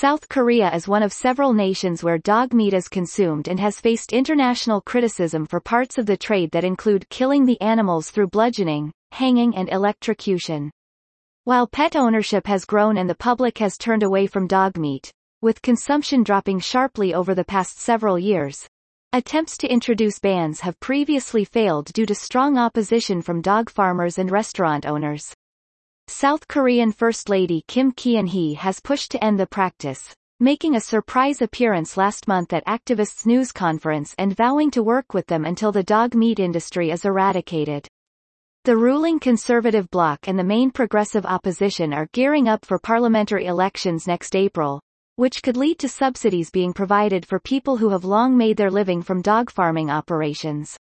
South Korea is one of several nations where dog meat is consumed and has faced international criticism for parts of the trade that include killing the animals through bludgeoning, hanging and electrocution. While pet ownership has grown and the public has turned away from dog meat, with consumption dropping sharply over the past several years, attempts to introduce bans have previously failed due to strong opposition from dog farmers and restaurant owners. South Korean First Lady Kim Keon-hee has pushed to end the practice, making a surprise appearance last month at activists' news conference and vowing to work with them until the dog meat industry is eradicated. The ruling conservative bloc and the main progressive opposition are gearing up for parliamentary elections next April, which could lead to subsidies being provided for people who have long made their living from dog farming operations.